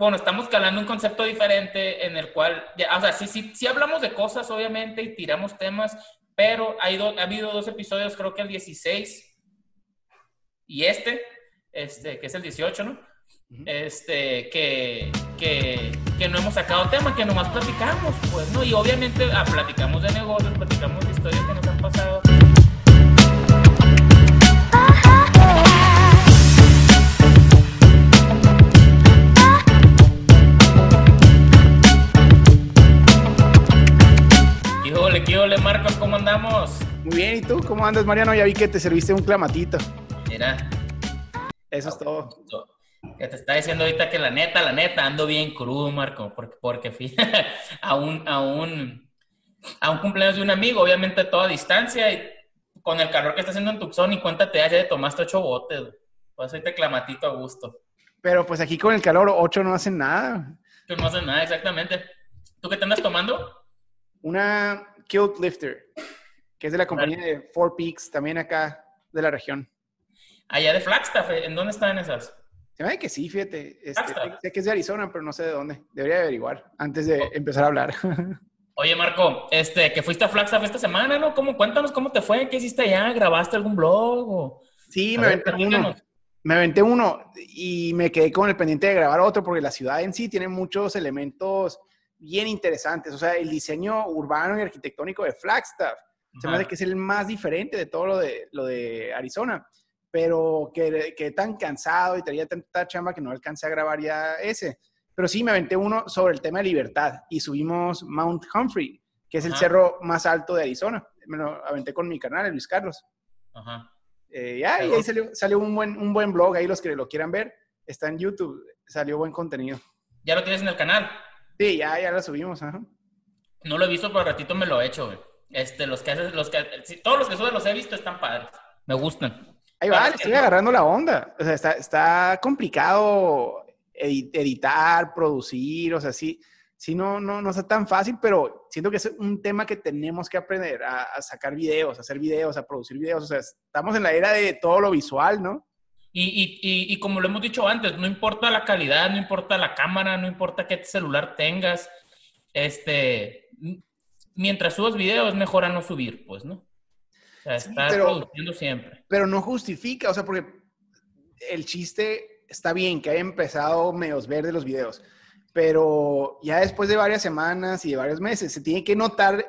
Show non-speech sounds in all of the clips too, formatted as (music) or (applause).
bueno, estamos calando un concepto diferente en el cual, ya, o sea, sí, sí, sí hablamos de cosas, obviamente, y tiramos temas, pero ha, ido, ha habido dos episodios, creo que el 16 y este, este, que es el 18, ¿no? Este, que, que, que, no hemos sacado tema, que nomás platicamos, pues, ¿no? Y obviamente ah, platicamos de negocios, platicamos de historias que nos han pasado. Andamos? Muy bien, ¿y tú? ¿Cómo andas, Mariano? Ya vi que te serviste un clamatito. Mira. Eso es todo. Que te está diciendo ahorita que la neta, la neta, ando bien crudo, Marco, porque, porque fui (laughs) a un, a, un, a un cumpleaños de un amigo, obviamente a toda distancia, y con el calor que está haciendo en Tucson, y cuéntate, ya tomaste ocho botes, pues ahorita clamatito a gusto. Pero pues aquí con el calor, ocho no hacen nada. no hacen nada, exactamente. ¿Tú qué te andas tomando? Una Kilt Lifter, que es de la compañía de Four Peaks, también acá de la región. Allá de Flagstaff, ¿en dónde están esas? Se me que sí, fíjate. Este, sé que es de Arizona, pero no sé de dónde. Debería averiguar antes de oh. empezar a hablar. (laughs) Oye, Marco, este, que fuiste a Flagstaff esta semana, ¿no? ¿Cómo, cuéntanos cómo te fue, qué hiciste allá, grabaste algún blog Sí, me aventé uno. Me aventé uno y me quedé con el pendiente de grabar otro porque la ciudad en sí tiene muchos elementos bien interesantes. O sea, el diseño urbano y arquitectónico de Flagstaff se me hace que es el más diferente de todo lo de, lo de Arizona. Pero que, que tan cansado y tenía tanta chamba que no alcancé a grabar ya ese. Pero sí, me aventé uno sobre el tema de libertad y subimos Mount Humphrey, que es el cerro más alto de Arizona. Me lo aventé con mi canal, Luis Carlos. Ajá. Eh, ya, y ahí salió, salió, un, buen, un buen blog, ahí los que lo quieran ver, está en YouTube, salió buen contenido. ¿Ya lo tienes en el canal? Sí, ya, ya la subimos, ajá. No lo he visto, pero ratito me lo he hecho, güey. Este, los que haces, los que, todos los que suben los he visto están padres. Me gustan. Ahí va, estoy agarrando la onda. O sea, está, está complicado editar, producir, o sea, sí, sí no, no, no está tan fácil, pero siento que es un tema que tenemos que aprender a, a sacar videos, a hacer videos, a producir videos. O sea, estamos en la era de todo lo visual, ¿no? Y, y, y, como lo hemos dicho antes, no importa la calidad, no importa la cámara, no importa qué celular tengas, este, mientras subas videos es mejor a no subir, pues, ¿no? O sea, estás produciendo siempre. Pero no justifica, o sea, porque el chiste está bien que haya empezado medios verdes los videos, pero ya después de varias semanas y de varios meses se tiene que notar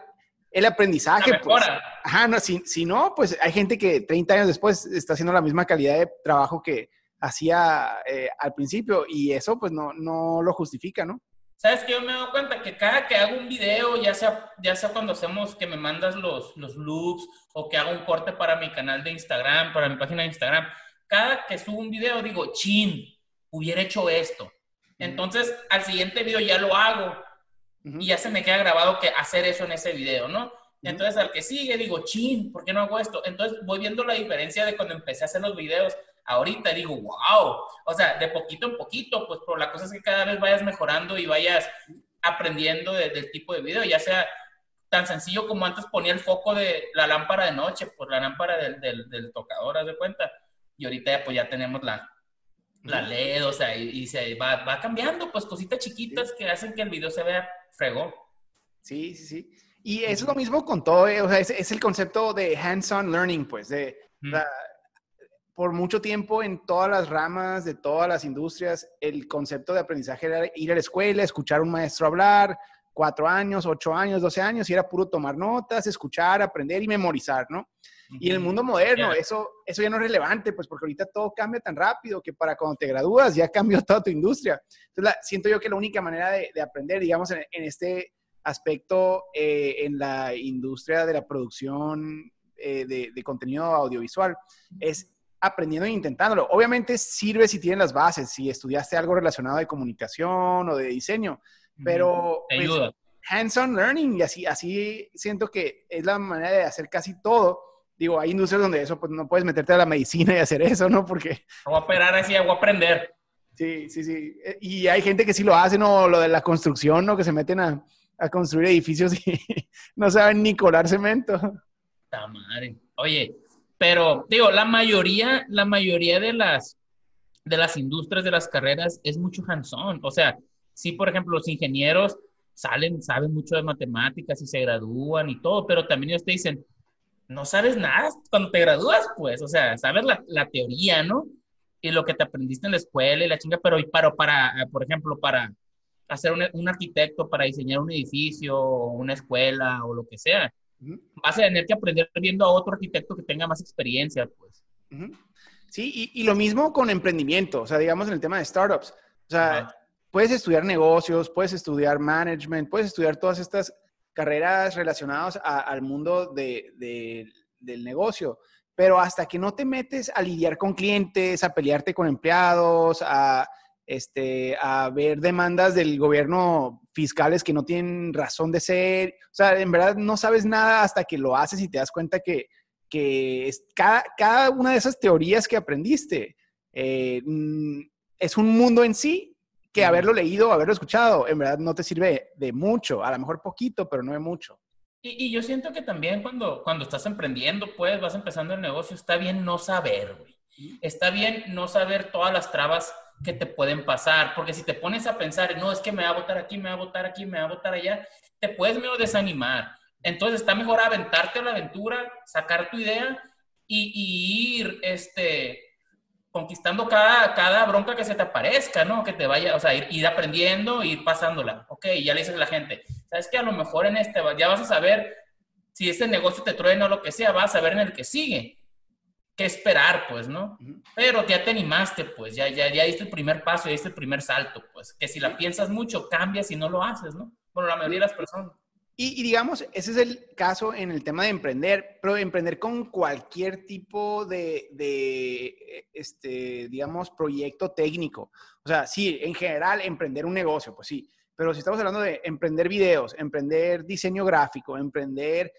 el aprendizaje. Pues. Ajá, no, si, si, no, pues hay gente que 30 años después está haciendo la misma calidad de trabajo que hacía eh, al principio y eso pues no, no lo justifica, ¿no? ¿Sabes que Yo me dado cuenta que cada que hago un video, ya sea, ya sea cuando hacemos que me mandas los, los looks o que hago un corte para mi canal de Instagram, para mi página de Instagram, cada que subo un video digo, chin, hubiera hecho esto. Entonces, al siguiente video ya lo hago y ya se me queda grabado que hacer eso en ese video, ¿no? Entonces al que sigue digo, chin, ¿por qué no hago esto? Entonces voy viendo la diferencia de cuando empecé a hacer los videos ahorita digo, wow, o sea, de poquito en poquito, pues pero la cosa es que cada vez vayas mejorando y vayas aprendiendo del tipo de video, ya sea tan sencillo como antes ponía el foco de la lámpara de noche, por la lámpara del, del, del tocador, haz de cuenta, y ahorita pues ya tenemos la, la LED, o sea, y, se va, va, cambiando, pues cositas chiquitas que hacen que el video se vea fregó. Sí, sí, sí. Y es lo mismo con todo, eh, o sea, es, el concepto de hands-on learning, pues, de por mucho tiempo en todas las ramas de todas las industrias, el concepto de aprendizaje era ir a la escuela, escuchar a un maestro hablar, cuatro años, ocho años, doce años, y era puro tomar notas, escuchar, aprender y memorizar, ¿no? Y en el mundo moderno, eso, eso ya no es relevante, pues porque ahorita todo cambia tan rápido que para cuando te gradúas ya cambió (laughs) toda tu industria. Entonces, siento yo que la única manera de, aprender, digamos, en, este aspecto eh, en la industria de la producción eh, de, de, contenido audiovisual es aprendiendo e intentándolo. Obviamente sirve si tienes las bases, si estudiaste algo relacionado de comunicación o de diseño, pero pues, hands-on learning y así, así siento que es la manera de hacer casi todo. Digo, hay industrias donde eso, pues no puedes meterte a la medicina y hacer eso, ¿no? Porque... Voy a operar así, voy a aprender. Sí, sí, sí. Y hay gente que sí lo hace, ¿no? Lo de la construcción, ¿no? Que se meten a, a construir edificios y (laughs) no saben ni colar cemento. madre. Oye, pero digo, la mayoría, la mayoría de las de las industrias, de las carreras, es mucho hands-on. O sea, sí, por ejemplo, los ingenieros salen, saben mucho de matemáticas y se gradúan y todo, pero también ellos te dicen, no sabes nada cuando te gradúas, pues, o sea, sabes la, la teoría, ¿no? Y lo que te aprendiste en la escuela y la chinga, pero para, para por ejemplo, para hacer un, un, arquitecto, para diseñar un edificio, una escuela o lo que sea, vas a tener que aprender viendo a otro arquitecto que tenga más experiencia, pues. Sí, y, y, lo mismo con emprendimiento, o sea, digamos en el tema de startups. O sea, puedes estudiar negocios, puedes estudiar management, puedes estudiar todas estas carreras relacionadas al mundo de, del negocio, pero hasta que no te metes a lidiar con clientes, a pelearte con empleados, a, este, a ver demandas del gobierno fiscales que no tienen razón de ser, o sea, en verdad no sabes nada hasta que lo haces y te das cuenta que, que es, cada, cada, una de esas teorías que aprendiste eh, mm, es un mundo en sí que haberlo leído, haberlo escuchado, en verdad no te sirve de mucho, a lo mejor poquito, pero no de mucho. Y, y yo siento que también cuando, cuando estás emprendiendo, pues vas empezando el negocio, está bien no saber, güey. Está bien no saber todas las trabas que te pueden pasar, porque si te pones a pensar, no, es que me va a votar aquí, me va a votar aquí, me va a votar allá, te puedes medio desanimar. Entonces está mejor aventarte a la aventura, sacar tu idea y, ir, este, conquistando cada, cada bronca que se te aparezca, ¿no? Que te vaya, o sea, ir, aprendiendo, ir pasándola. Ok, ya le dices a la gente, ¿sabes que A lo mejor en este ya vas a saber si este negocio te truena o lo que sea, vas a saber en el que sigue. ¿Qué esperar, pues, no? Pero ya te animaste, pues, ya, ya, ya diste el primer paso, ya diste el primer salto, pues, que si la piensas mucho, cambias y no lo haces, ¿no? Bueno, la mayoría de las personas. Y, digamos, ese es el caso en el tema de emprender, pero emprender con cualquier tipo de, de, este, digamos, proyecto técnico. O sea, sí, en general, emprender un negocio, pues sí, pero si estamos hablando de emprender videos, emprender diseño gráfico, emprender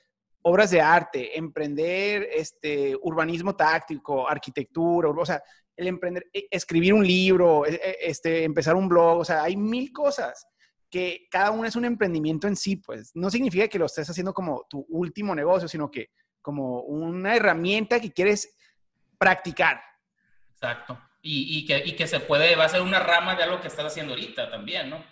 obras de arte, emprender este, urbanismo táctico, arquitectura, o sea, el emprender, e, escribir un libro, e, e, este, empezar un blog, o sea, hay mil cosas que cada uno es un emprendimiento en sí, pues no significa que lo estés haciendo como tu último negocio, sino que como una herramienta que quieres practicar. Exacto. Y, y, que, y que, se puede, va a ser una rama de algo que estás haciendo ahorita también, ¿no?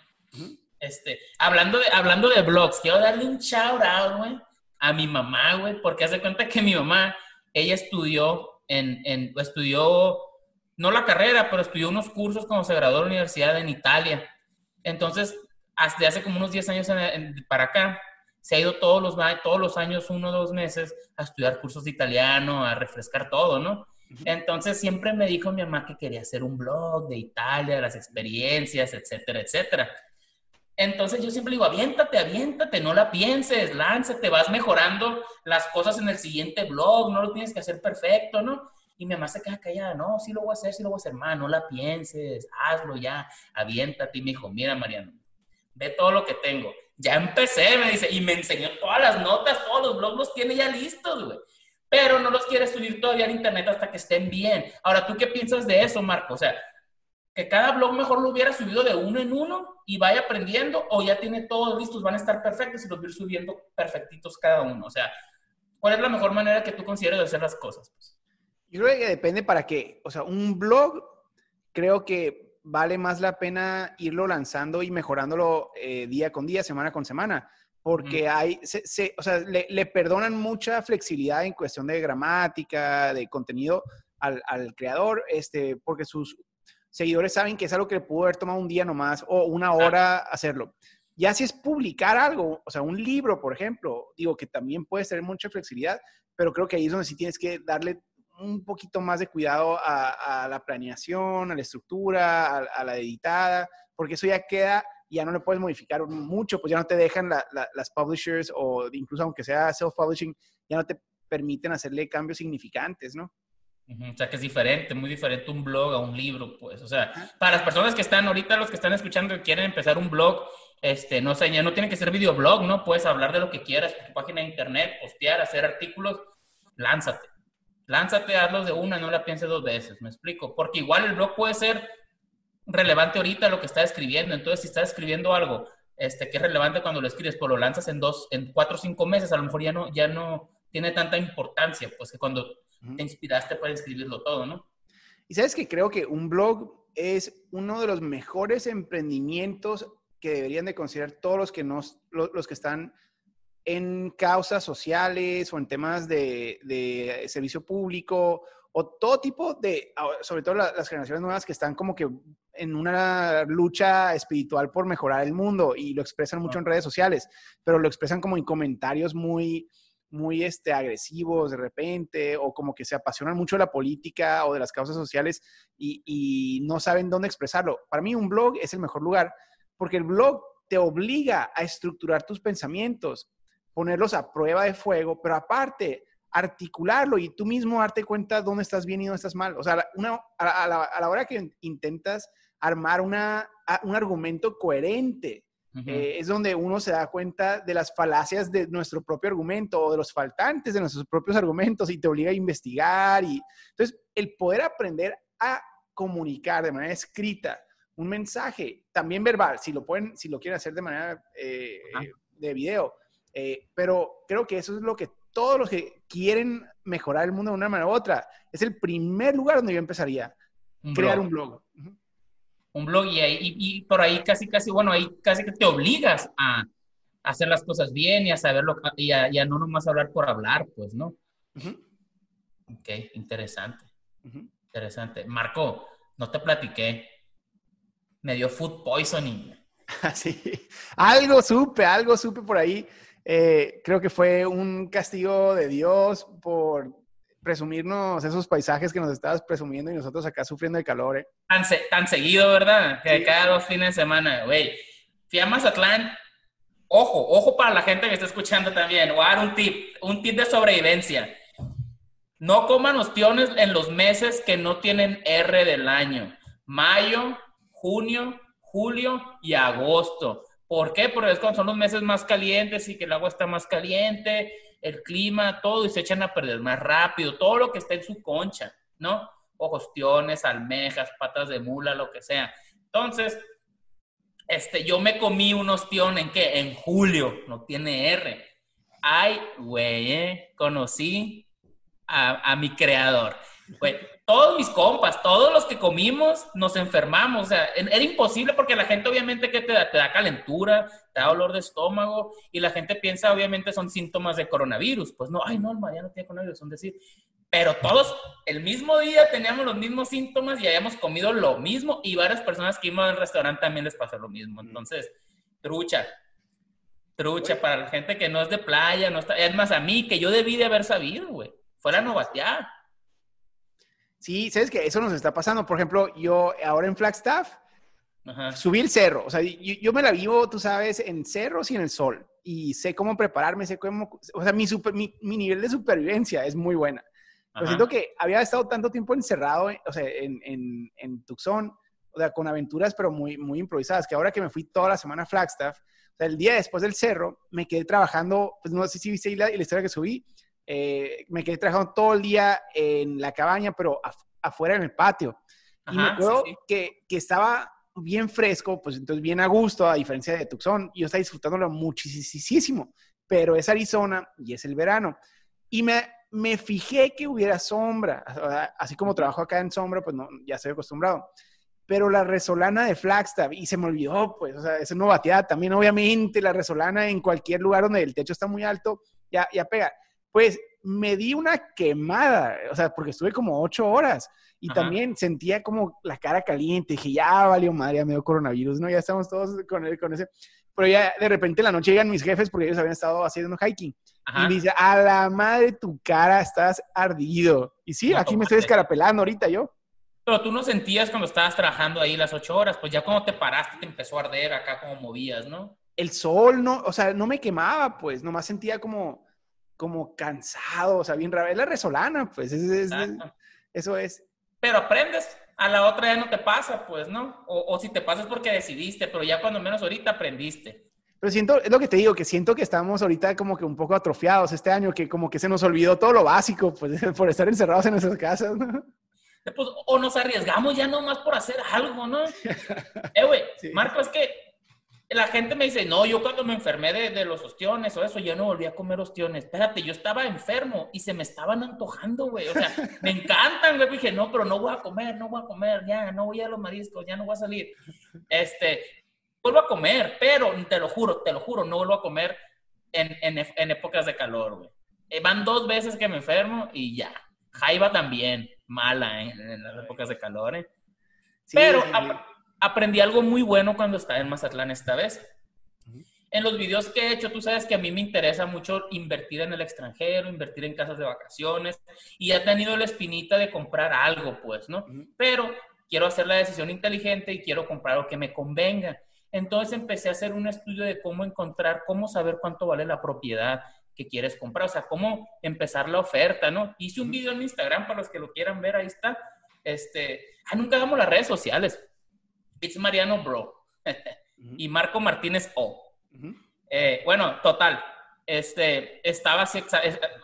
este, hablando, de, hablando de blogs, quiero darle un shout out, güey, a mi mamá, güey, porque hace cuenta que mi mamá, ella estudió en, en, estudió, no la carrera, pero estudió unos cursos cuando se graduó de la universidad en Italia. Entonces, hasta hace como unos 10 años para acá, se ha ido todos los, todos los años, uno o dos meses, a estudiar cursos de italiano, a refrescar todo, ¿no? Entonces siempre me dijo mi mamá que quería hacer un blog de Italia, de las experiencias, etcétera, etcétera. Entonces yo siempre digo, aviéntate, aviéntate, no la pienses, lánzate, vas mejorando las cosas en el siguiente blog, no lo tienes que hacer perfecto, ¿no? Y mi mamá se queda callada, no, sí lo voy a hacer, sí lo voy a hacer, ma, no la pienses, hazlo ya, aviéntate. Y me dijo, mira, Mariano, ve todo lo que tengo. Ya empecé, me dice, y me enseñó todas las notas, todos los blogs los tiene ya listos, güey. Pero no los quiere subir todavía en internet hasta que estén bien. Ahora, ¿tú qué piensas de eso, Marco? O sea, que cada blog mejor lo hubiera subido de uno en uno y vaya aprendiendo, o ya tiene todos listos, van a estar perfectos y los voy a ir subiendo perfectitos cada uno. O sea, ¿cuál es la mejor manera que tú consideras de hacer las cosas? Pues? Yo creo que depende para qué. O sea, un blog, creo que vale más la pena irlo lanzando y mejorándolo eh, día con día, semana con semana, porque hay, se, o sea, le, perdonan mucha flexibilidad en cuestión de gramática, de contenido al, al, creador, este, porque sus seguidores saben que es algo que le pudo haber tomado un día nomás o una hora hacerlo. Ya si es publicar algo, o sea, un libro, por ejemplo, digo que también puede tener mucha flexibilidad, pero creo que ahí es donde sí tienes que darle un poquito más de cuidado a, la planeación, a la estructura, a, la editada, porque eso ya queda, ya no le puedes modificar mucho, pues ya no te dejan las publishers o incluso aunque sea self-publishing, ya no te permiten hacerle cambios significantes, ¿no? O sea, que es diferente, muy diferente un blog a un libro, pues. O sea, para las personas que están ahorita, los que están escuchando y quieren empezar un blog, este, no sé, ya no tiene que ser videoblog, ¿no? Puedes hablar de lo que quieras, tu página de internet, postear, hacer artículos, lánzate lánzate, hazlos de una, no la pienses dos veces, me explico. Porque igual el blog puede ser relevante ahorita lo que estás escribiendo. Entonces, si estás escribiendo algo este, que es relevante cuando lo escribes, pues lo lanzas en dos, en cuatro o cinco meses, a lo mejor ya no, ya no tiene tanta importancia, pues que cuando te inspiraste para escribirlo todo, ¿no? Y sabes que creo que un blog es uno de los mejores emprendimientos que deberían de considerar todos los que, nos, los, que están en causas sociales o en temas de, de servicio público o todo tipo de, sobre todo las generaciones nuevas que están como que en una lucha espiritual por mejorar el mundo y lo expresan mucho en redes sociales, pero lo expresan como en comentarios muy, muy este, agresivos de repente o como que se apasionan mucho de la política o de las causas sociales y, no saben dónde expresarlo. Para mí un blog es el mejor lugar porque el blog te obliga a estructurar tus pensamientos, ponerlos a prueba de fuego, pero aparte articularlo y tú mismo darte cuenta dónde estás bien y dónde estás mal. O sea, una, a, la, hora que intentas armar una, un argumento coherente, eh, es donde uno se da cuenta de las falacias de nuestro propio argumento o de los faltantes de nuestros propios argumentos y te obliga a investigar. Y, entonces, el poder aprender a comunicar de manera escrita un mensaje, también verbal, si lo pueden, si lo quieren hacer de manera eh, de video, eh, pero creo que eso es lo que todos los que quieren mejorar el mundo de una manera u otra, es el primer lugar donde yo empezaría. crear un blog. Un blog y, y, por ahí casi, casi, bueno, ahí casi que te obligas a, hacer las cosas bien y a saberlo y a, y a no nomás hablar por hablar, pues, ¿no? Ok, interesante. Interesante. Marco, no te platiqué. Me dio food poisoning. (laughs) Sí, algo supe, algo supe por ahí. Eh, creo que fue un castigo de Dios por presumirnos esos paisajes que nos estabas presumiendo y nosotros acá sufriendo de calor. ¿eh? Tan, seguido, ¿verdad? Que cada dos fines de semana, güey. Fui a Mazatlán. Ojo, ojo para la gente que está escuchando también. Voy a dar un tip, un tip de sobrevivencia. No coman ostiones en los meses que no tienen R del año. Mayo, junio, julio y agosto. ¿Por qué? Porque es cuando son los meses más calientes y que el agua está más caliente, el clima, todo, y se echan a perder más rápido, todo lo que está en su concha, ¿no? Ojostiones, almejas, patas de mula, lo que sea. Entonces, este, yo me comí un ostión en qué? En julio, no tiene R. Ay, güey, ¿eh? conocí a, a mi creador. Güey, todos mis compas, todos los que comimos, nos enfermamos. O sea, era imposible porque la gente obviamente que te da, te da calentura, te da dolor de estómago y la gente piensa obviamente son síntomas de coronavirus. Pues no, ay no, el Mariano tiene coronavirus, son decir. Pero todos el mismo día teníamos los mismos síntomas y habíamos comido lo mismo y varias personas que iban al restaurante también les pasó lo mismo. Entonces, trucha, trucha para la gente que no es de playa, no está, es más a mí que yo debí de haber sabido, güey. Fuera a novatear. Sí, sabes que eso nos está pasando. Por ejemplo, yo ahora en Flagstaff subí el cerro. O sea, yo, me la vivo, tú sabes, en cerros y en el sol. Y sé cómo prepararme, sé cómo. O sea, mi, mi, nivel de supervivencia es muy buena. Pero siento que había estado tanto tiempo encerrado, o sea, en, en, en, Tucson, o sea, con aventuras, pero muy, muy improvisadas, que ahora que me fui toda la semana a Flagstaff, o sea, el día después del cerro, me quedé trabajando, pues no sé si viste la, la historia que subí, eh, me quedé trabajando todo el día en la cabaña, pero afuera en el patio. y me acuerdo Que, que, estaba bien fresco, pues entonces bien a gusto, a diferencia de Tucson. Yo estaba disfrutándolo muchísimo, pero es Arizona y es el verano. Y me, me fijé que hubiera sombra, así como trabajo acá en sombra, pues no, ya estoy acostumbrado. Pero la resolana de Flagstaff, y se me olvidó, pues, o sea, es no bateada también, obviamente, la resolana en cualquier lugar donde el techo está muy alto, ya, ya pega pues me di una quemada, o sea, porque estuve como ocho horas y también sentía como la cara caliente. Dije, ya valió madre, ya me dio coronavirus, ¿no? Ya estamos todos con, con ese. Pero ya de repente en la noche llegan mis jefes porque ellos habían estado haciendo hiking. Y me dice, a la madre tu cara, estás ardido. Y sí, aquí me estoy escarapelando ahorita yo. Pero tú no sentías cuando estabas trabajando ahí las ocho horas, pues ya cuando te paraste te empezó a arder acá como movías, ¿no? El sol, no, o sea, no me quemaba, pues, nomás sentía como, como cansado, o sea, bien raro. Es la resolana, pues, eso es. Pero aprendes, a la otra ya no te pasa, pues, ¿no? O, si te pasa es porque decidiste, pero ya cuando menos ahorita aprendiste. Pero siento, es lo que te digo, que siento que estamos ahorita como que un poco atrofiados este año, que como que se nos olvidó todo lo básico, pues, (laughs) por estar encerrados en nuestras casas, ¿no? Pues, o nos arriesgamos ya nomás por hacer algo, ¿no? (laughs) eh, güey, Marco, es que la gente me dice, no, yo cuando me enfermé de, los ostiones o eso, yo no volví a comer ostiones. Espérate, yo estaba enfermo y se me estaban antojando, güey. O sea, (laughs) me encantan, güey. Dije, no, pero no voy a comer, no voy a comer, ya, no voy a los mariscos, ya no voy a salir. Este, vuelvo a comer, pero te lo juro, te lo juro, no vuelvo a comer en, en, épocas de calor, güey. Eh, van dos veces que me enfermo y ya. Jaiba también, mala ¿eh? en las épocas de calor, ¿eh? pero aprendí algo muy bueno cuando estaba en Mazatlán esta vez. En los videos que he hecho, tú sabes que a mí me interesa mucho invertir en el extranjero, invertir en casas de vacaciones y he tenido la espinita de comprar algo, pues, ¿no? Pero quiero hacer la decisión inteligente y quiero comprar lo que me convenga. Entonces empecé a hacer un estudio de cómo encontrar, cómo saber cuánto vale la propiedad que quieres comprar, o sea, cómo empezar la oferta, ¿no? Hice un video en Instagram para los que lo quieran ver, ahí está. Este, ah, nunca damos las redes sociales. It's Mariano Bro. y Marco Martínez O. Eh, bueno, total. Este, estaba así,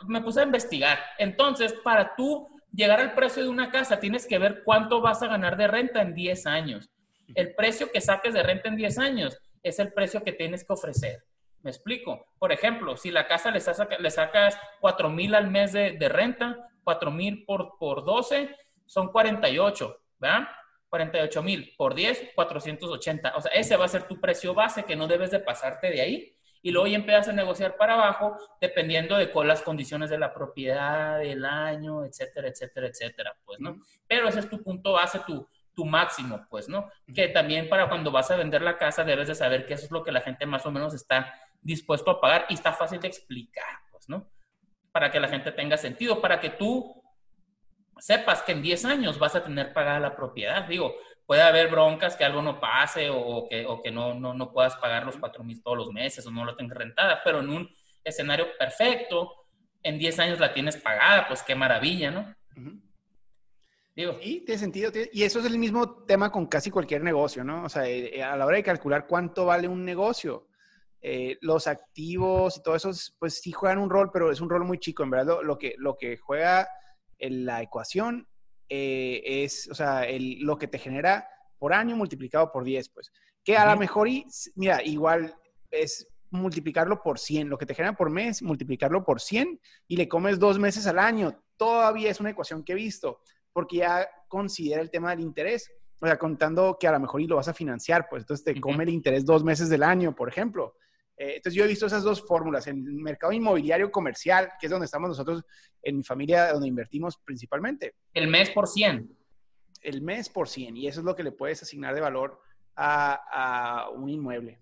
me puse a investigar. Entonces, para tú llegar al precio de una casa, tienes que ver cuánto vas a ganar de renta en 10 años. El precio que saques de renta en 10 años es el precio que tienes que ofrecer. ¿Me explico? Por ejemplo, si la casa le, le sacas 4 mil al mes de, renta, 4 mil por, por 12, son 48, ¿verdad? 48 mil por 10, 480. O sea, ese va a ser tu precio base que no debes de pasarte de ahí. Y luego ya empiezas a negociar para abajo dependiendo de cuáles las condiciones de la propiedad, del año, etcétera, etcétera, etcétera, pues, ¿no? Pero ese es tu punto base, tu, tu máximo, pues, ¿no? Que también para cuando vas a vender la casa debes de saber que eso es lo que la gente más o menos está dispuesto a pagar y está fácil de explicar, pues, ¿no? Para que la gente tenga sentido, para que tú sepas que en 10 años vas a tener pagada la propiedad. Digo, puede haber broncas que algo no pase o que, o que no, no, no puedas pagar los 4 mil todos los meses o no lo tengas rentada, pero en un escenario perfecto, en 10 años la tienes pagada, pues qué maravilla, ¿no? Digo. Sí, tiene sentido. Y eso es el mismo tema con casi cualquier negocio, ¿no? O sea, eh, a la hora de calcular cuánto vale un negocio, eh, los activos y todo eso, pues sí juegan un rol, pero es un rol muy chico. En verdad, lo, que, lo que juega en la ecuación eh, es, o sea, el, lo que te genera por año multiplicado por 10, pues. Que a lo mejor, y, mira, igual es multiplicarlo por 100, lo que te genera por mes, multiplicarlo por 100 y le comes dos meses al año. Todavía es una ecuación que he visto, porque ya considera el tema del interés. O sea, contando que a lo mejor y lo vas a financiar, pues entonces te come el interés dos meses del año, por ejemplo. Eh, entonces yo he visto esas dos fórmulas en el mercado inmobiliario comercial, que es donde estamos nosotros en mi familia, donde invertimos principalmente. El mes por 100. El mes por 100, y eso es lo que le puedes asignar de valor a, un inmueble.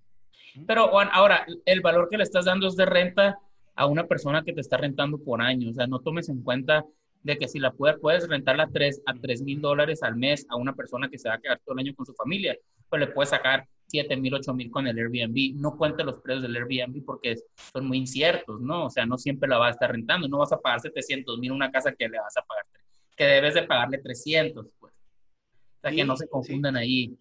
Pero Juan, ahora, el valor que le estás dando es de renta a una persona que te está rentando por año. O sea, no tomes en cuenta de que si la puedes, puedes rentarla a 3 a tres mil dólares al mes a una persona que se va a quedar todo el año con su familia, pues le puedes sacar 7 mil, 8 mil con el Airbnb. No cuente los precios del Airbnb porque son muy inciertos, ¿no? O sea, no siempre la vas a estar rentando. No vas a pagar 700 mil una casa que le vas a pagar, que debes de pagarle 300, pues. O sea, que no se confundan ahí.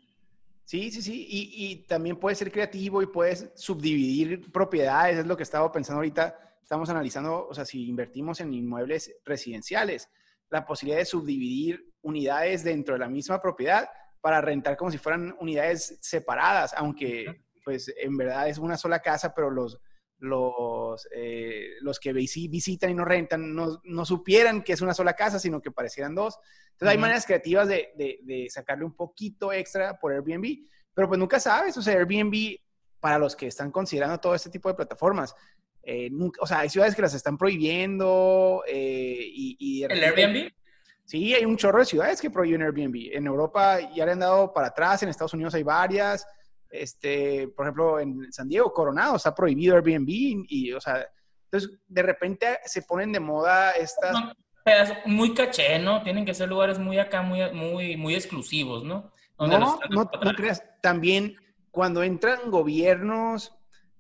Sí, sí, sí. Y, y, también puedes ser creativo y puedes subdividir propiedades. Es lo que estaba pensando ahorita. Estamos analizando, o sea, si invertimos en inmuebles residenciales, la posibilidad de subdividir unidades dentro de la misma propiedad para rentar como si fueran unidades separadas, aunque pues en verdad es una sola casa, pero los, los, eh, los que visitan y no rentan no, no, supieran que es una sola casa, sino que parecieran dos. Entonces hay maneras creativas de, de, sacarle un poquito extra por Airbnb, pero pues nunca sabes, o sea, Airbnb, para los que están considerando todo este tipo de plataformas, eh, o sea, hay ciudades que las están prohibiendo eh, y, y ¿El Airbnb? Sí, hay un chorro de ciudades que prohíben Airbnb. En Europa ya le han dado para atrás, en Estados Unidos hay varias. Este, por ejemplo, en San Diego, Coronado, está prohibido Airbnb y, o sea, entonces de repente se ponen de moda estas... muy caché, ¿no? Tienen que ser lugares muy acá, muy, muy, muy exclusivos, ¿no? no, no, no creas. También cuando entran gobiernos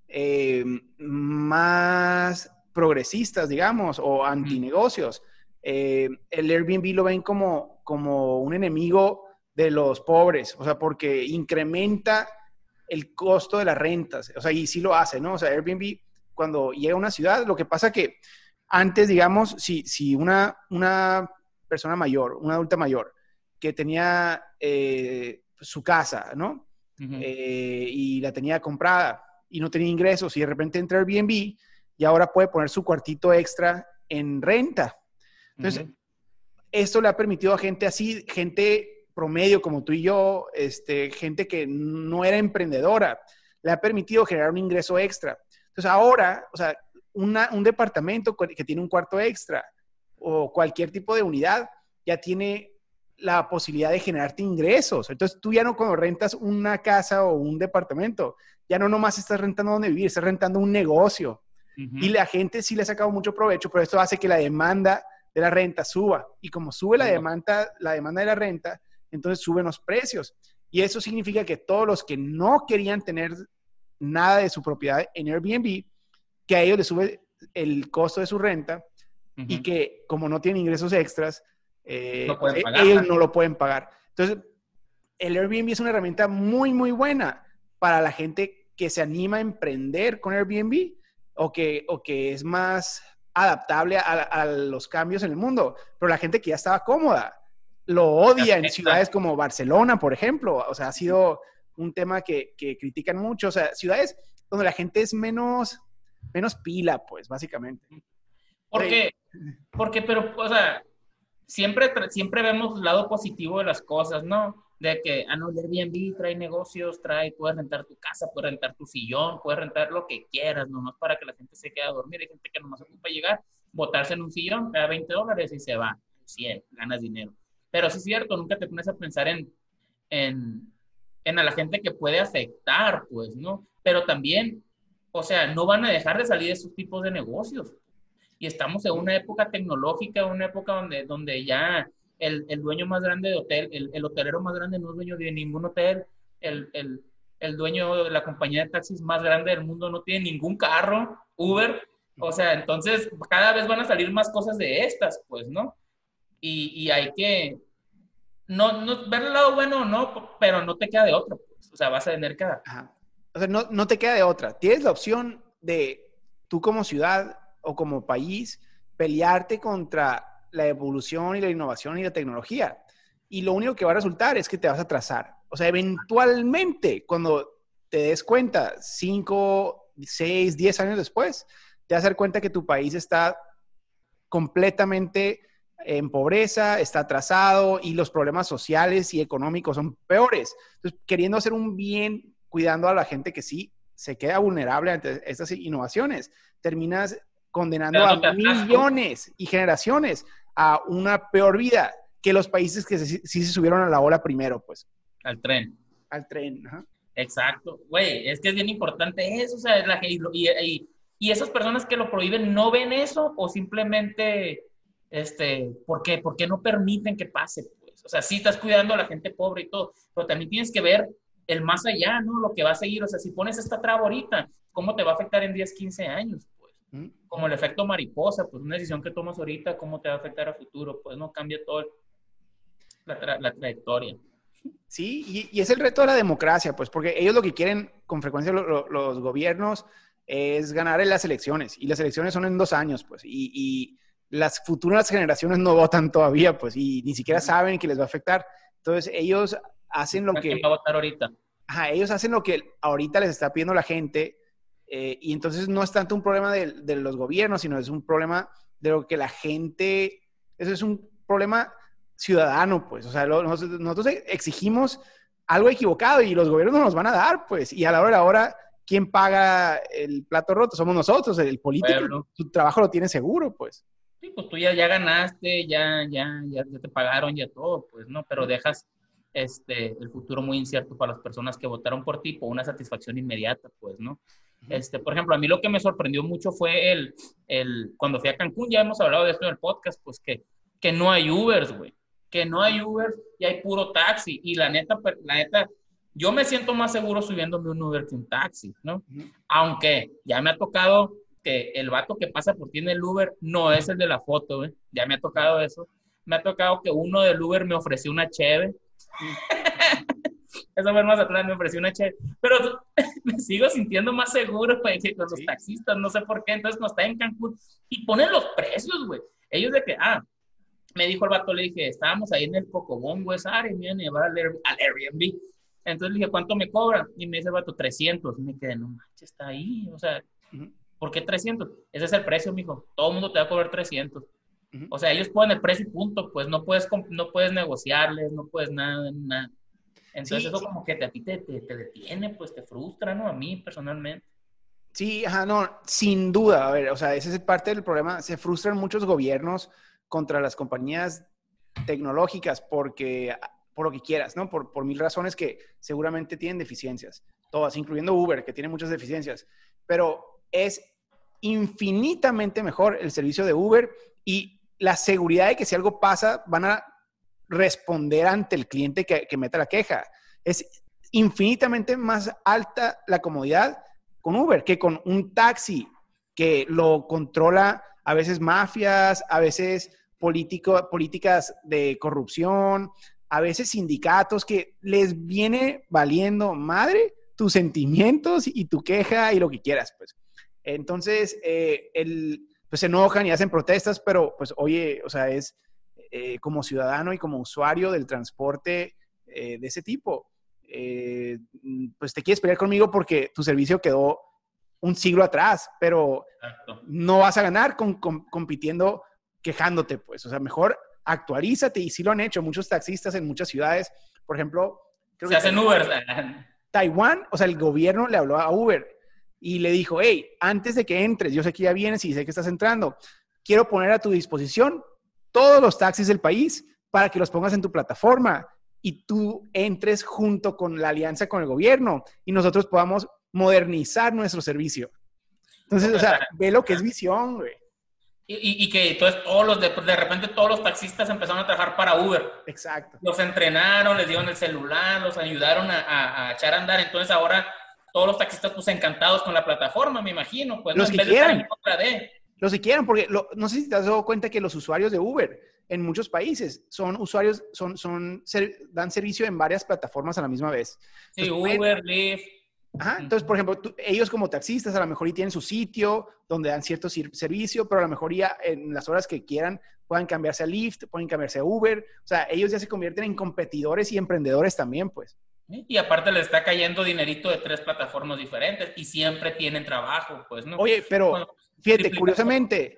eh, más progresistas, digamos, o antinegocios, eh, el Airbnb lo ven como, como un enemigo de los pobres, o sea, porque incrementa el costo de las rentas, o sea, y sí lo hace, ¿no? O sea, Airbnb cuando llega a una ciudad, lo que pasa que antes, digamos, si, si una, una persona mayor, una adulta mayor, que tenía eh, su casa, ¿no? eh, y la tenía comprada y no tenía ingresos y de repente entra Airbnb y ahora puede poner su cuartito extra en renta. Entonces, esto le ha permitido a gente así, gente promedio como tú y yo, este, gente que no era emprendedora, le ha permitido generar un ingreso extra. Entonces, ahora, o sea, un departamento que tiene un cuarto extra o cualquier tipo de unidad ya tiene la posibilidad de generarte ingresos. Entonces, tú ya no cuando rentas una casa o un departamento, ya no nomás estás rentando donde vivir, estás rentando un negocio. Y la gente sí le ha sacado mucho provecho, pero esto hace que la demanda de la renta suba. Y como sube la demanda, la demanda de la renta, entonces suben los precios. Y eso significa que todos los que no querían tener nada de su propiedad en Airbnb, que a ellos les sube el costo de su renta y que como no tienen ingresos extras, eh, e, ellos no lo pueden pagar. Entonces, el Airbnb es una herramienta muy, muy buena para la gente que se anima a emprender con Airbnb o que, o que es más adaptable a, los cambios en el mundo. Pero la gente que ya estaba cómoda lo odia en ciudades como Barcelona, por ejemplo. O sea, ha sido un tema que, que critican mucho. O sea, ciudades donde la gente es menos, menos pila, pues, básicamente. Porque, porque, pero, o sea, siempre, siempre vemos el lado positivo de las cosas, ¿no? De que, ah, no, Airbnb trae negocios, trae, puedes rentar tu casa, puedes rentar tu sillón, puedes rentar lo que quieras, nomás para que la gente se quede a dormir. Hay gente que nomás ocupa llegar, botarse en un sillón, da 20 dólares y se va, 100, ganas dinero. Pero sí es cierto, nunca te pones a pensar en, en, en a la gente que puede afectar, pues, ¿no? Pero también, o sea, no van a dejar de salir esos tipos de negocios. Y estamos en una época tecnológica, una época donde, donde ya el, el, dueño más grande de hotel, el, el, hotelero más grande no es dueño de ningún hotel, el, el, el, dueño de la compañía de taxis más grande del mundo no tiene ningún carro, Uber, o sea, entonces cada vez van a salir más cosas de estas, pues, ¿no? Y, y hay que, no, no, ver el lado bueno o no, pero no te queda de otra, pues, o sea, vas a tener que... O sea, no, no te queda de otra. Tienes la opción de tú como ciudad o como país pelearte contra la evolución y la innovación y la tecnología. Y lo único que va a resultar es que te vas a atrasar. O sea, eventualmente, cuando te des cuenta, 5, 6, 10 años después, te vas a dar cuenta que tu país está completamente en pobreza, está atrasado y los problemas sociales y económicos son peores. Entonces, queriendo hacer un bien, cuidando a la gente que sí se queda vulnerable ante estas innovaciones, terminas condenando a millones y generaciones a una peor vida que los países que sí, se subieron a la ola primero, pues. Al tren. Al tren, ajá. Exacto. Güey, es que es bien importante eso, o sea, la, y, y, y, esas personas que lo prohíben no ven eso o simplemente, este, ¿por qué? ¿Por qué no permiten que pase? Pues? O sea, sí estás cuidando a la gente pobre y todo, pero también tienes que ver el más allá, ¿no? Lo que va a seguir, o sea, si pones esta traba ahorita, ¿cómo te va a afectar en 10, 15 años? Como el efecto mariposa, pues una decisión que tomas ahorita, ¿cómo te va a afectar a futuro? Pues no cambia toda la, trayectoria. Sí, y, es el reto de la democracia, pues porque ellos lo que quieren con frecuencia los gobiernos es ganar en las elecciones, y las elecciones son en dos años, pues, y, las futuras generaciones no votan todavía, pues, y ni siquiera saben que les va a afectar. Entonces, ellos hacen lo que... ¿Quién va a votar ahorita? Ajá, ellos hacen lo que ahorita les está pidiendo la gente, eh, y entonces no es tanto un problema de, los gobiernos, sino es un problema de lo que la gente, eso es un problema ciudadano, pues. O sea, nosotros exigimos algo equivocado y los gobiernos nos van a dar, pues. Y a la hora de la hora, ¿quién paga el plato roto? Somos nosotros, el político. Su trabajo lo tiene seguro, pues. Sí, pues tú ya, ya ganaste, ya, ya, ya, te pagaron, ya todo, pues, ¿no? Pero dejas este, el futuro muy incierto para las personas que votaron por ti por una satisfacción inmediata, pues, ¿no? Este, por ejemplo, a mí lo que me sorprendió mucho fue el, el, cuando fui a Cancún, ya hemos hablado de esto en el podcast, pues que, que no hay Ubers, güey, que no hay Ubers y hay puro taxi. Y la neta, la neta, yo me siento más seguro subiéndome un Uber que un taxi, ¿no? Aunque ya me ha tocado que el vato que pasa por ti en el Uber no es el de la foto, güey. Ya me ha tocado eso. Me ha tocado que uno del Uber me ofreció una cheve. (laughs) Eso fue más atrás, me ofreció una chévere. Pero (laughs) me sigo sintiendo más seguro güey, que con los taxistas, no sé por qué. Entonces no está en Cancún y ponen los precios, güey. Ellos de que, ah, me dijo el vato, le dije, estábamos ahí en el Cocobongo, esa área, me iban a llevar al, Airbnb. Entonces le dije, ¿cuánto me cobra? Y me dice el vato, 300. Y me quedé, no manches, está ahí. O sea, ¿por qué 300? Ese es el precio, mijo. Todo el mundo te va a cobrar 300. O sea, ellos ponen el precio y punto. Pues no puedes, no puedes negociarles, no puedes nada, nada. Entonces eso como que a ti te, te, detiene, pues te frustra, ¿no? A mí personalmente. Sí, ajá, no, sin duda. A ver, o sea, ese es parte del problema. Se frustran muchos gobiernos contra las compañías tecnológicas porque, por lo que quieras, ¿no? Por, por mil razones que seguramente tienen deficiencias. Todas, incluyendo Uber, que tiene muchas deficiencias. Pero es infinitamente mejor el servicio de Uber y la seguridad de que si algo pasa, van a responder ante el cliente que, que meta la queja. Es infinitamente más alta la comodidad con Uber que con un taxi que lo controla a veces mafias, a veces político, políticas de corrupción, a veces sindicatos que les viene valiendo madre tus sentimientos y tu queja y lo que quieras, pues. Entonces, eh, el, pues se enojan y hacen protestas, pero pues oye, o sea, es, eh, como ciudadano y como usuario del transporte eh, de ese tipo. Eh, pues te quieres pelear conmigo porque tu servicio quedó un siglo atrás, pero no vas a ganar con, compitiendo quejándote, pues. O sea, mejor actualízate y sí lo han hecho muchos taxistas en muchas ciudades. Por ejemplo, creo Se hacen Uber. Taiwán, o sea, el gobierno le habló a Uber y le dijo, hey, antes de que entres, yo sé que ya vienes y sé que estás entrando, quiero poner a tu disposición todos los taxis del país para que los pongas en tu plataforma y tú entres junto con la alianza con el gobierno y nosotros podamos modernizar nuestro servicio. Entonces, o sea, ve lo que es visión, güey. Y, que entonces todos los, de, de, repente todos los taxistas empezaron a trabajar para Uber. Exacto. Los entrenaron, les dieron el celular, los ayudaron a, a, echar a andar. Entonces ahora todos los taxistas pues encantados con la plataforma, me imagino. Pues, los que quieran. Los que quieran, porque no sé si te has dado cuenta que los usuarios de Uber en muchos países son usuarios, son, son, dan servicio en varias plataformas a la misma vez. Sí, Uber, Lyft. Ajá, entonces, por ejemplo, ellos como taxistas a lo mejor y tienen su sitio donde dan cierto servicio, pero a lo mejor ya en las horas que quieran puedan cambiarse a Lyft, pueden cambiarse a Uber. O sea, ellos ya se convierten en competidores y emprendedores también, pues. Y aparte le está cayendo dinerito de tres plataformas diferentes y siempre tienen trabajo, pues, ¿no? Oye, pero Fíjate, curiosamente,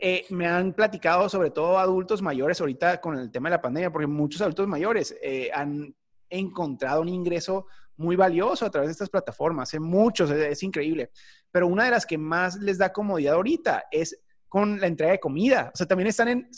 eh, me han platicado sobre todo adultos mayores ahorita con el tema de la pandemia, porque muchos adultos mayores eh, han encontrado un ingreso muy valioso a través de estas plataformas, en muchos, es, increíble. Pero una de las que más les da comodidad ahorita es con la entrega de comida. O sea, también están en,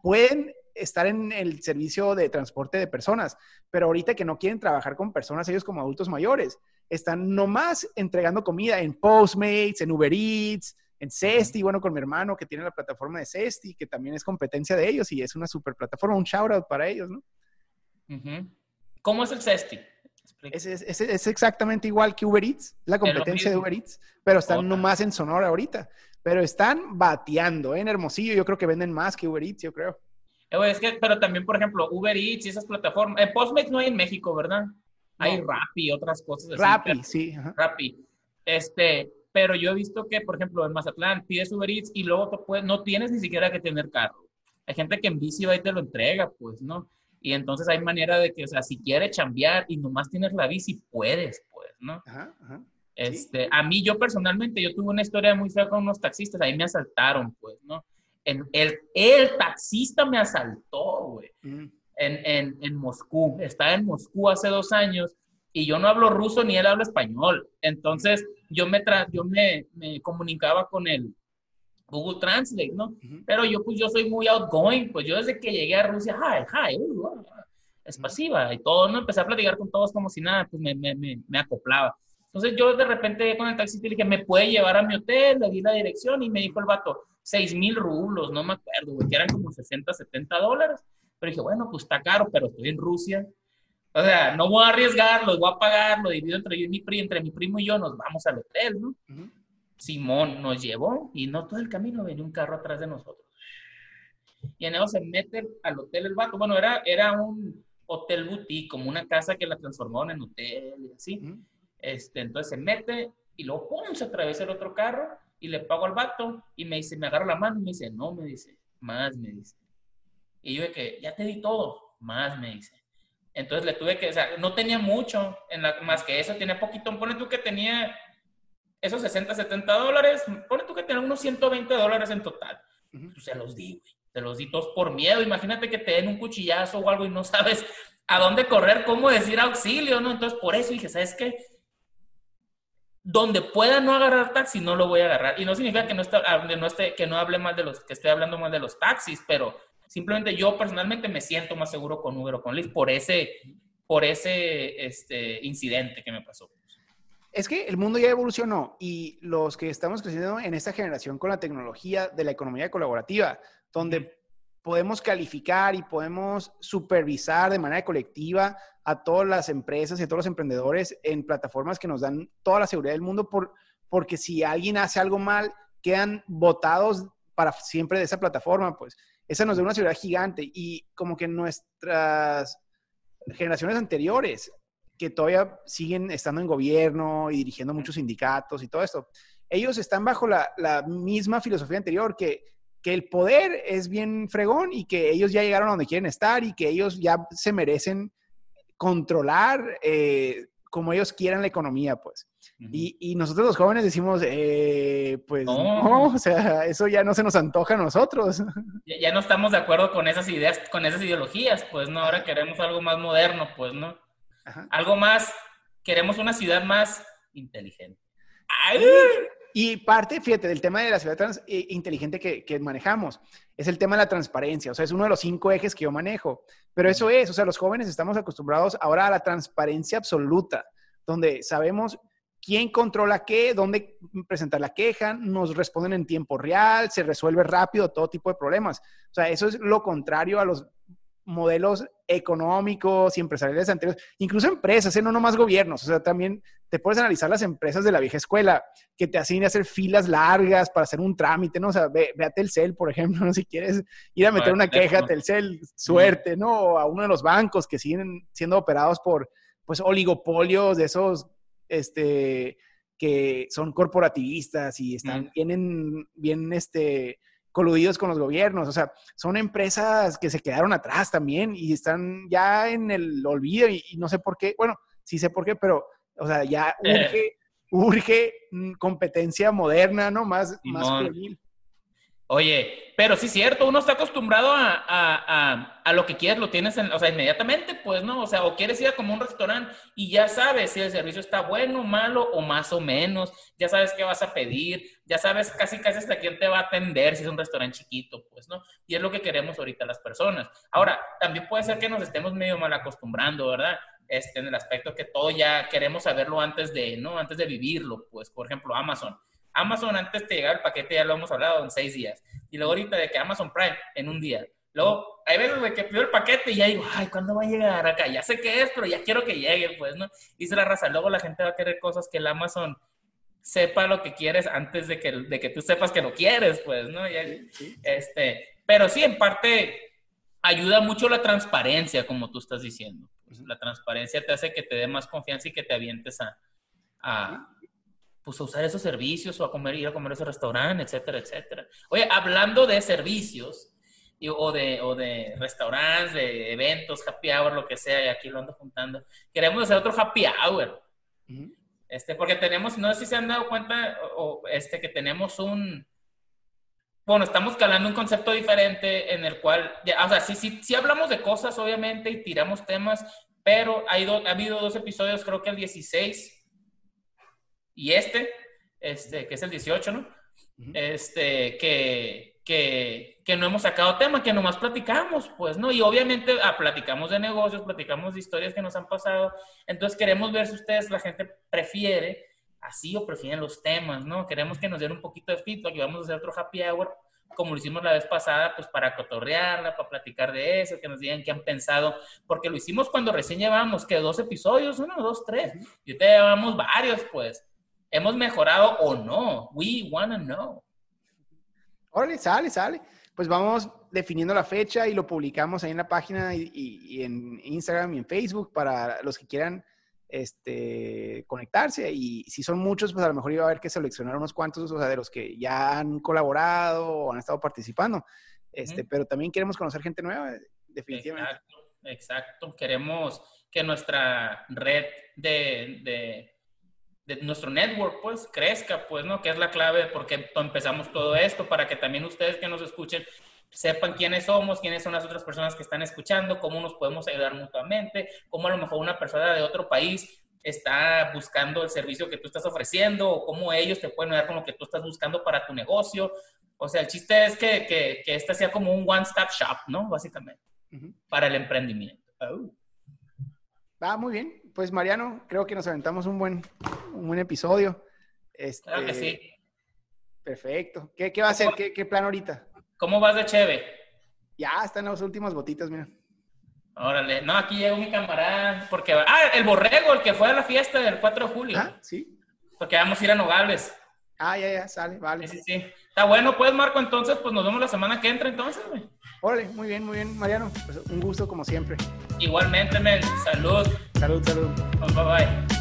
pueden estar en el servicio de transporte de personas, pero ahorita que no quieren trabajar con personas, ellos como adultos mayores, están nomás entregando comida en Postmates, en Uber Eats, en Cesti, bueno, con mi hermano que tiene la plataforma de Cesti, que también es competencia de ellos y es una super plataforma, un shout out para ellos, ¿no? ¿Cómo es el Cesti? Es, exactamente igual que Uber Eats, la competencia de Uber Eats, pero están nomás en Sonora ahorita. Pero están bateando ¿eh? en Hermosillo, yo creo que venden más que Uber Eats, yo creo. Eh, es que, pero también, por ejemplo, Uber Eats y esas plataformas, Postmates no hay en México, ¿verdad? Hay Rappi otras cosas. Así, Rappi, sí. Rappi. Este, pero yo he visto que, por ejemplo, en Mazatlán pides Uber Eats y luego puedes, no tienes ni siquiera que tener carro. Hay gente que en bici va y te lo entrega, pues, ¿no? Y entonces hay manera de que, o sea, si quieres chambear y nomás tienes la bici, puedes, pues, ¿no? Ajá, ajá. Este, A mí, yo personalmente, yo tuve una historia muy fea con unos taxistas, ahí me asaltaron, pues, ¿no? El, el, el taxista me asaltó, güey. Mm en, en, Moscú. Estaba en Moscú hace dos años y yo no hablo ruso ni él habla español. Entonces yo me, yo me, me comunicaba con el Google Translate, ¿no? Pero yo pues yo soy muy outgoing, pues yo desde que llegué a Rusia, hi, hi, uh, uh, es pasiva y todo, ¿no? Empecé a platicar con todos como si nada, pues me, me, me, acoplaba. Entonces yo de repente con el taxista le dije, ¿me puede llevar a mi hotel? Le di la dirección y me dijo el vato, 6 mil rublos, no me acuerdo, que eran como 60, 70 dólares. Pero dije, bueno, pues está caro, pero estoy en Rusia. O sea, no voy a arriesgar, los voy a pagar, lo divido entre, yo y mi, entre mi primo y yo, nos vamos al hotel, ¿no? Simón nos llevó y no todo el camino venía un carro atrás de nosotros. Y en eso se mete al hotel el vato. Bueno, era, era un hotel boutique, como una casa que la transformaron en hotel y así. este, entonces se mete y luego, ¡pum!, se atraviesa el otro carro y le pago al vato y me dice, me agarra la mano y me dice, no, me dice, más, me dice. Y yo de que, ya te di todo, más me dice. Entonces le tuve que, o sea, no tenía mucho en la, más que eso, tenía poquito, pone tú que tenía esos 60, 70 dólares, pone tú que tenía unos 120 dólares en total. Pues se los di, güey. Se los di todos por miedo. Imagínate que te den un cuchillazo o algo y no sabes a dónde correr, cómo decir auxilio, ¿no? Entonces por eso dije, ¿sabes qué? donde pueda no agarrar taxi, no lo voy a agarrar. Y no significa que no, no esté, que no hable mal de los, que esté hablando mal de los taxis, pero simplemente yo personalmente me siento más seguro con Uber o con Lyft por ese, por ese este, incidente que me pasó. Es que el mundo ya evolucionó y los que estamos creciendo en esta generación con la tecnología de la economía colaborativa, donde podemos calificar y podemos supervisar de manera colectiva a todas las empresas y a todos los emprendedores en plataformas que nos dan toda la seguridad del mundo, por, porque si alguien hace algo mal, quedan votados para siempre de esa plataforma, pues esa nos da una seguridad gigante y como que nuestras generaciones anteriores, que todavía siguen estando en gobierno y dirigiendo muchos sindicatos y todo esto, ellos están bajo la, la misma filosofía anterior que que el poder es bien fregón y que ellos ya llegaron a donde quieren estar y que ellos ya se merecen controlar eh, como ellos quieran la economía, pues. Y, nosotros los jóvenes decimos, eh, pues no. o sea, eso ya no se nos antoja a nosotros. (laughs) Ya, no estamos de acuerdo con esas ideas, con esas ideologías, pues, ¿no? Ahora queremos algo más moderno, pues, ¿no? Algo más, queremos una ciudad más inteligente. ¡Ay! Y parte, fíjate, del tema de la ciudad eh, inteligente que, que, manejamos es el tema de la transparencia. O sea, es uno de los cinco ejes que yo manejo. Pero eso es, o sea, los jóvenes estamos acostumbrados ahora a la transparencia absoluta, donde sabemos quién controla qué, dónde presentar la queja, nos responden en tiempo real, se resuelve rápido todo tipo de problemas. O sea, eso es lo contrario a los modelos económicos y empresariales anteriores, incluso empresas, ¿eh? no nomás gobiernos, o sea, también te puedes analizar las empresas de la vieja escuela que te hacen hacer filas largas para hacer un trámite, ¿no? O sea, ve, a Telcel, por ejemplo, (laughs) ¿no? Si quieres ir a meter una queja a Telcel, suerte, ¿no? O a uno de los bancos que siguen siendo operados por, pues, oligopolios de esos, este, que son corporativistas y están, tienen bien, este, coludidos con los gobiernos. O sea, son empresas que se quedaron atrás también y están ya en el olvido y, no sé por qué. Bueno, sí sé por qué, pero, o sea, ya urge, urge mm, competencia moderna, ¿no? Más, más Oye, pero sí es cierto, uno está acostumbrado a, lo que quieres, lo tienes, o sea, inmediatamente, pues, ¿no? O sea, o quieres ir a como un restaurante y ya sabes si el servicio está bueno, malo o más o menos, ya sabes qué vas a pedir, ya sabes casi casi hasta quién te va a atender si es un restaurante chiquito, pues, ¿no? Y es lo que queremos ahorita las personas. Ahora, también puede ser que nos estemos medio mal acostumbrando, ¿verdad? Este, en el aspecto que todo ya queremos saberlo antes de, ¿no? Antes de vivirlo, pues, por ejemplo, Amazon Amazon antes de llegar el paquete, ya lo hemos hablado, en seis días. Y luego ahorita de que Amazon Prime en un día. Luego, hay veces de que pido el paquete y ya digo, ay, ¿cuándo va a llegar acá? Ya sé qué es, pero ya quiero que llegue, pues, ¿no? Dice la raza, luego la gente va a querer cosas que el Amazon sepa lo que quieres antes de que, de que tú sepas que lo quieres, pues, ¿no? Este, pero sí, en parte ayuda mucho la transparencia, como tú estás diciendo. Pues, la transparencia te hace que te dé más confianza y que te avientes a, a, pues a usar esos servicios o a comer, ir a comer a ese restaurante, etcétera, etcétera. Oye, hablando de servicios o, de, o de restaurantes, de eventos, happy hour, lo que sea, y aquí lo ando juntando, queremos hacer otro happy hour. Este, porque tenemos, no sé si se han dado cuenta, o, este, que tenemos un, bueno, estamos calando un concepto diferente en el cual, ya, o sea, sí, sí, sí hablamos de cosas, obviamente, y tiramos temas, pero ha, ha habido dos episodios, creo que el 16 y este, este, que es el 18, ¿no? Este, que, que, que, no hemos sacado tema, que nomás platicamos, pues, ¿no? Y obviamente ah, platicamos de negocios, platicamos de historias que nos han pasado. Entonces queremos ver si ustedes, la gente, prefiere así o prefieren los temas, ¿no? Queremos que nos den un poquito de feedback y vamos a hacer otro happy hour como lo hicimos la vez pasada, pues para cotorrearla, para platicar de eso, que nos digan qué han pensado, porque lo hicimos cuando recién llevábamos, que dos episodios, uno, dos, tres, y te llevamos varios, pues. ¿Hemos mejorado o no? We wanna know. Órale, sale, sale. Pues vamos definiendo la fecha y lo publicamos ahí en la página y, en Instagram y en Facebook para los que quieran este, conectarse. Y si son muchos, pues a lo mejor iba a haber que seleccionar unos cuantos, o sea, de los que ya han colaborado o han estado participando. Este, Pero también queremos conocer gente nueva, definitivamente. Exacto, exacto. Queremos que nuestra red de, de, de, nuestro network, pues, crezca, pues, ¿no? Que es la clave de por qué empezamos todo esto, para que también ustedes que nos escuchen sepan quiénes somos, quiénes son las otras personas que están escuchando, cómo nos podemos ayudar mutuamente, cómo a lo mejor una persona de otro país está buscando el servicio que tú estás ofreciendo o cómo ellos te pueden ayudar con lo que tú estás buscando para tu negocio. O sea, el chiste es que, que, que esta sea como un one-stop shop, ¿no? Básicamente, para el emprendimiento. Oh. Va, muy bien. Pues Mariano, creo que nos aventamos un buen, un buen episodio. Este, claro que sí. Perfecto. ¿Qué, qué va a hacer? ¿Qué, ¿Qué, plan ahorita? ¿Cómo vas de Cheve? Ya, están las últimas botitas, mira. Órale. No, aquí llegó mi camarada. Porque, ah, el borrego, el que fue a la fiesta del 4 de julio. Ah, sí. Porque vamos a ir a Nogales. Ah, ya, ya, sale, vale. Sí, sí, sí. Está bueno, pues, Marco, entonces, pues nos vemos la semana que entra, entonces, güey. Órale, muy bien, muy bien, Mariano. Pues un gusto como siempre. Igualmente, men. Salud. Salud, salud. Bye bye.